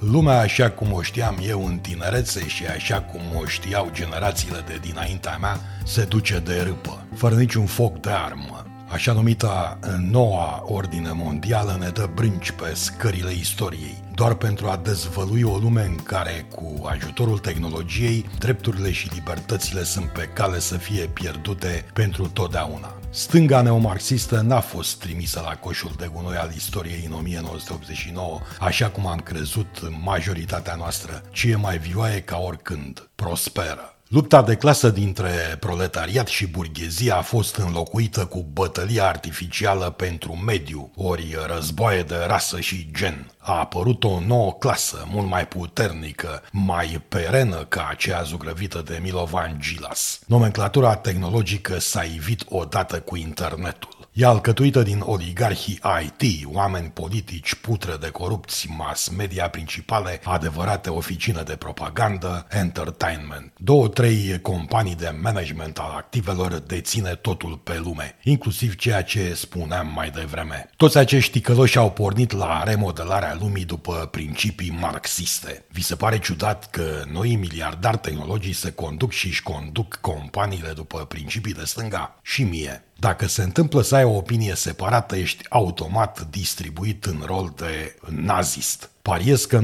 Lumea așa cum o știam eu în tinerețe și așa cum o știau generațiile de dinaintea mea, se duce de râpă, fără niciun foc de armă. Așa numita noua ordine mondială ne dă brânci pe scările istoriei, doar pentru a dezvălui o lume în care, cu ajutorul tehnologiei, drepturile și libertățile sunt pe cale să fie pierdute pentru totdeauna. Stânga neomarxistă n-a fost trimisă la coșul de gunoi al istoriei în 1989, așa cum am crezut majoritatea noastră, ci e mai vioaie ca oricând, prosperă. Lupta de clasă dintre proletariat și burghezie a fost înlocuită cu bătălia artificială pentru mediu, ori războaie de rasă și gen. A apărut o nouă clasă, mult mai puternică, mai perenă ca aceea zugrăvită de Milovan Gilas. Nomenclatura tehnologică s-a ivit odată cu internetul. E alcătuită din oligarhii IT, oameni politici, putre de corupți, mass media principale, adevărate oficine de propagandă, entertainment. Două, trei companii de management al activelor deține totul pe lume, inclusiv ceea ce spuneam mai devreme. Toți acești căloși au pornit la remodelarea lumii după principii marxiste. Vi se pare ciudat că noi miliardari tehnologii se conduc și își conduc companiile după principii de stânga? Și mie. Dacă se întâmplă să ai o opinie separată, ești automat distribuit în rol de nazist. Pariez că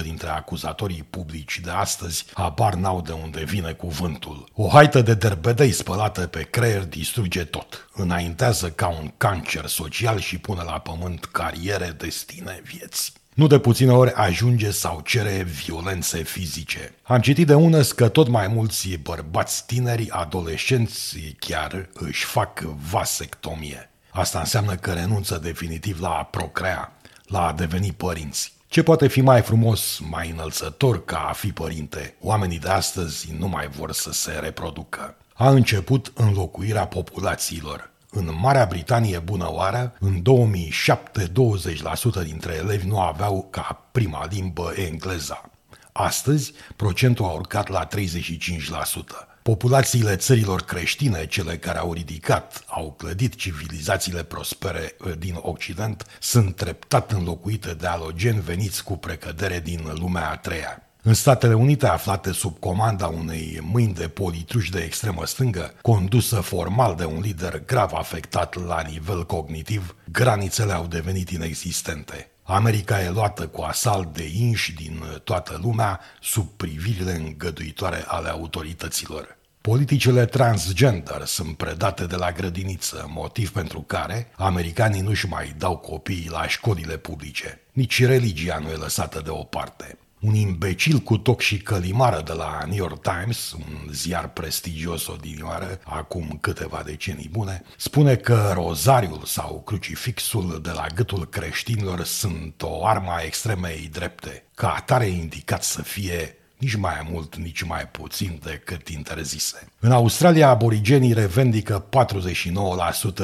90% dintre acuzatorii publici de astăzi habar n-au de unde vine cuvântul. O haită de derbedei spălată pe creier distruge tot. Înaintează ca un cancer social și pune la pământ cariere, destine, vieți nu de puține ori ajunge sau cere violențe fizice. Am citit de ună că tot mai mulți bărbați tineri, adolescenți chiar își fac vasectomie. Asta înseamnă că renunță definitiv la a procrea, la a deveni părinți. Ce poate fi mai frumos, mai înălțător ca a fi părinte? Oamenii de astăzi nu mai vor să se reproducă. A început înlocuirea populațiilor. În Marea Britanie bună oară, în 2007 20% dintre elevi nu aveau ca prima limbă engleza. Astăzi, procentul a urcat la 35%. Populațiile țărilor creștine, cele care au ridicat, au clădit civilizațiile prospere eh, din Occident, sunt treptat înlocuite de alogeni veniți cu precădere din lumea a treia. În Statele Unite, aflate sub comanda unei mâini de politruși de extremă stângă, condusă formal de un lider grav afectat la nivel cognitiv, granițele au devenit inexistente. America e luată cu asalt de inși din toată lumea sub privirile îngăduitoare ale autorităților. Politicile transgender sunt predate de la grădiniță, motiv pentru care americanii nu-și mai dau copiii la școlile publice. Nici religia nu e lăsată deoparte. Un imbecil cu toc și călimară de la New York Times, un ziar prestigios odinioară, acum câteva decenii bune, spune că rozariul sau crucifixul de la gâtul creștinilor sunt o armă a extremei drepte, ca atare indicat să fie nici mai mult, nici mai puțin decât interzise. În Australia, aborigenii revendică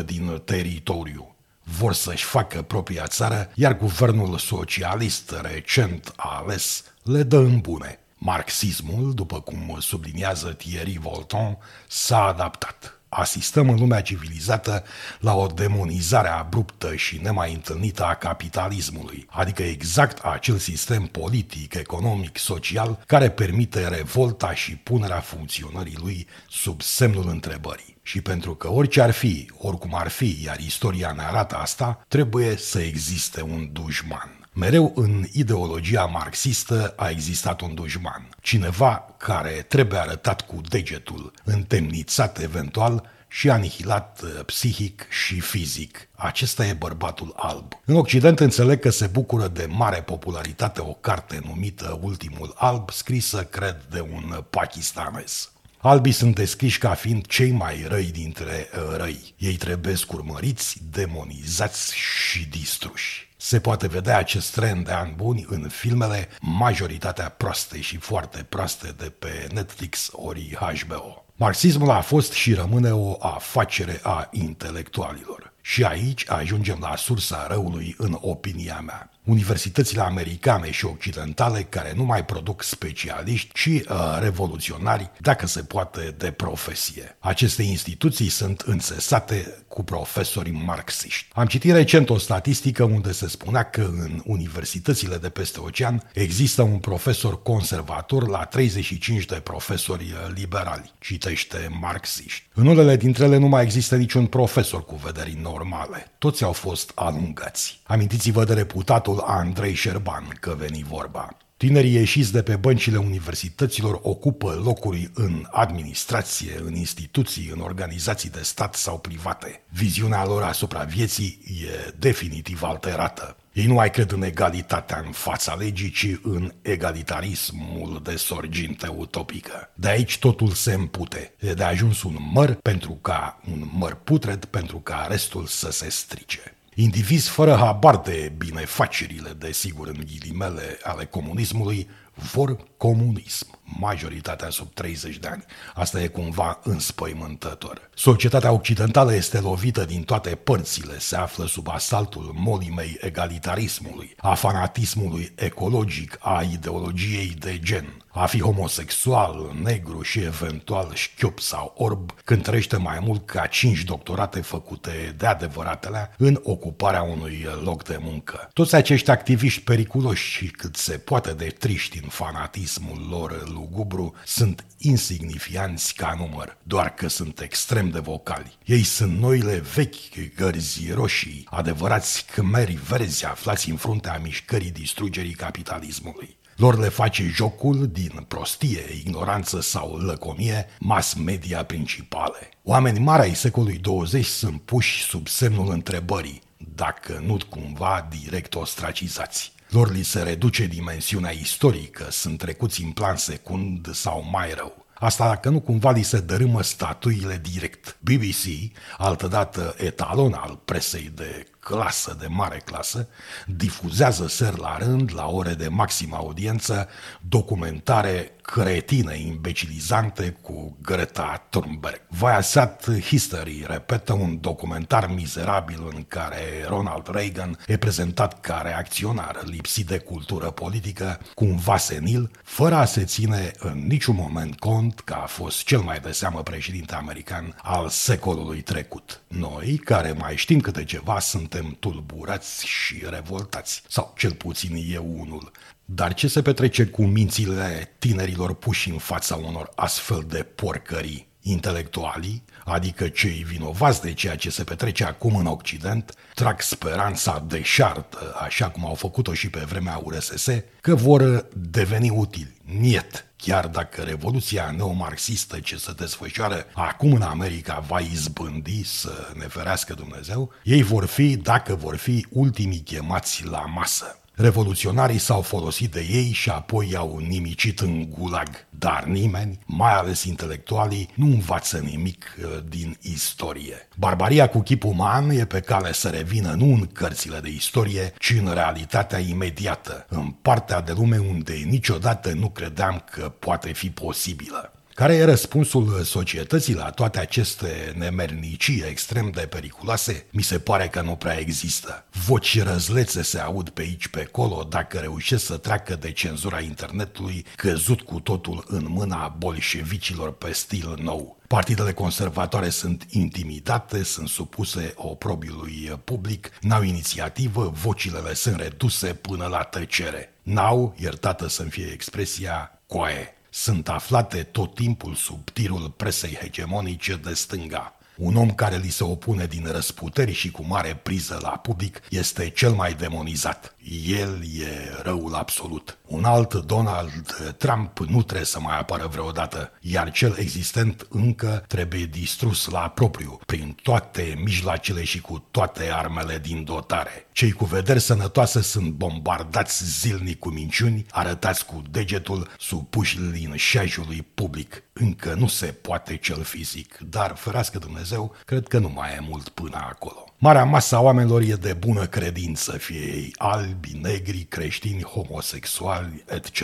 49% din teritoriu vor să-și facă propria țară, iar guvernul socialist recent ales le dă în bune. Marxismul, după cum subliniază Thierry Volton, s-a adaptat. Asistăm în lumea civilizată la o demonizare abruptă și nemai întâlnită a capitalismului, adică exact acel sistem politic, economic, social care permite revolta și punerea funcționării lui sub semnul întrebării. Și pentru că orice ar fi, oricum ar fi, iar istoria ne arată asta, trebuie să existe un dușman. Mereu în ideologia marxistă a existat un dușman. Cineva care trebuie arătat cu degetul, întemnițat eventual și anihilat uh, psihic și fizic. Acesta e bărbatul alb. În Occident înțeleg că se bucură de mare popularitate o carte numită Ultimul Alb, scrisă, cred, de un pakistanez. Albii sunt descriși ca fiind cei mai răi dintre uh, răi. Ei trebuie urmăriți, demonizați și distruși. Se poate vedea acest trend de ani buni în filmele majoritatea proaste și foarte proaste de pe Netflix ori HBO. Marxismul a fost și rămâne o afacere a intelectualilor. Și aici ajungem la sursa răului în opinia mea universitățile americane și occidentale care nu mai produc specialiști, ci uh, revoluționari, dacă se poate, de profesie. Aceste instituții sunt înțesate cu profesori marxiști. Am citit recent o statistică unde se spunea că în universitățile de peste ocean există un profesor conservator la 35 de profesori uh, liberali, citește marxiști. În unele dintre ele nu mai există niciun profesor cu vederi normale. Toți au fost alungați. Amintiți-vă de reputatul băiatul Andrei Șerban, că veni vorba. Tinerii ieșiți de pe băncile universităților ocupă locuri în administrație, în instituții, în organizații de stat sau private. Viziunea lor asupra vieții e definitiv alterată. Ei nu mai cred în egalitatea în fața legii, ci în egalitarismul de sorginte utopică. De aici totul se împute. E de ajuns un măr pentru ca un măr putred pentru ca restul să se strice. Indivizi fără habar de binefacerile, desigur, în ghilimele ale comunismului, vor comunism. Majoritatea sub 30 de ani. Asta e cumva înspăimântător. Societatea occidentală este lovită din toate părțile, se află sub asaltul molimei egalitarismului, a fanatismului ecologic, a ideologiei de gen a fi homosexual, negru și eventual șchiop sau orb, când trăiește mai mult ca cinci doctorate făcute de adevăratele în ocuparea unui loc de muncă. Toți acești activiști periculoși și cât se poate de triști în fanatismul lor lugubru sunt insignifianți ca număr, doar că sunt extrem de vocali. Ei sunt noile vechi gărzi roșii, adevărați cmeri verzi aflați în fruntea mișcării distrugerii capitalismului. Lor le face jocul din prostie, ignoranță sau lăcomie mass media principale. Oameni mari ai secolului 20 sunt puși sub semnul întrebării, dacă nu cumva direct ostracizați. Lor li se reduce dimensiunea istorică, sunt trecuți în plan secund sau mai rău. Asta dacă nu cumva li se dărâmă statuile direct. BBC, altădată etalon al presei de clasă, de mare clasă, difuzează ser la rând, la ore de maximă audiență, documentare cretine, imbecilizante cu Greta Thunberg. Viasat History repetă un documentar mizerabil în care Ronald Reagan e prezentat ca reacționar lipsit de cultură politică, cumva senil, fără a se ține în niciun moment cont că a fost cel mai de seamă președinte american al secolului trecut. Noi, care mai știm câte ceva, suntem tulburați și revoltați, sau cel puțin eu unul, dar ce se petrece cu mințile tinerilor puși în fața unor astfel de porcării? Intelectualii, adică cei vinovați de ceea ce se petrece acum în Occident, trag speranța deșartă, așa cum au făcut-o și pe vremea URSS, că vor deveni utili. Niet, chiar dacă revoluția neomarxistă ce se desfășoară acum în America va izbândi să ne ferească Dumnezeu, ei vor fi, dacă vor fi, ultimii chemați la masă. Revoluționarii s-au folosit de ei și apoi i-au nimicit în gulag. Dar nimeni, mai ales intelectualii, nu învață nimic uh, din istorie. Barbaria cu chip uman e pe cale să revină nu în cărțile de istorie, ci în realitatea imediată, în partea de lume unde niciodată nu credeam că poate fi posibilă. Care e răspunsul societății la toate aceste nemernicii extrem de periculoase? Mi se pare că nu prea există. Voci răzlețe se aud pe aici pe acolo dacă reușesc să treacă de cenzura internetului căzut cu totul în mâna bolșevicilor pe stil nou. Partidele conservatoare sunt intimidate, sunt supuse oprobiului public, n-au inițiativă, vocile le sunt reduse până la tăcere. N-au, iertată să-mi fie expresia, coaie sunt aflate tot timpul sub tirul presei hegemonice de stânga. Un om care li se opune din răsputeri și cu mare priză la public este cel mai demonizat. El e răul absolut. Un alt Donald Trump nu trebuie să mai apară vreodată, iar cel existent încă trebuie distrus la propriu, prin toate mijloacele și cu toate armele din dotare. Cei cu vederi sănătoase sunt bombardați zilnic cu minciuni, arătați cu degetul, supuși linșajului public. Încă nu se poate cel fizic, dar ferească Dumnezeu Dumnezeu, cred că nu mai e mult până acolo. Marea masă a oamenilor e de bună credință, fie ei albi, negri, creștini, homosexuali, etc.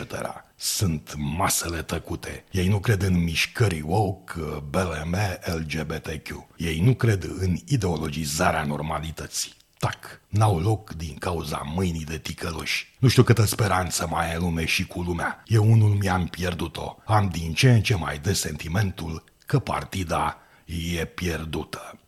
Sunt masele tăcute. Ei nu cred în mișcări woke, BLM, LGBTQ. Ei nu cred în ideologizarea normalității tac, n-au loc din cauza mâinii de ticăloși. Nu știu câtă speranță mai e lume și cu lumea. Eu unul mi-am pierdut-o. Am din ce în ce mai des sentimentul că partida e pierdută.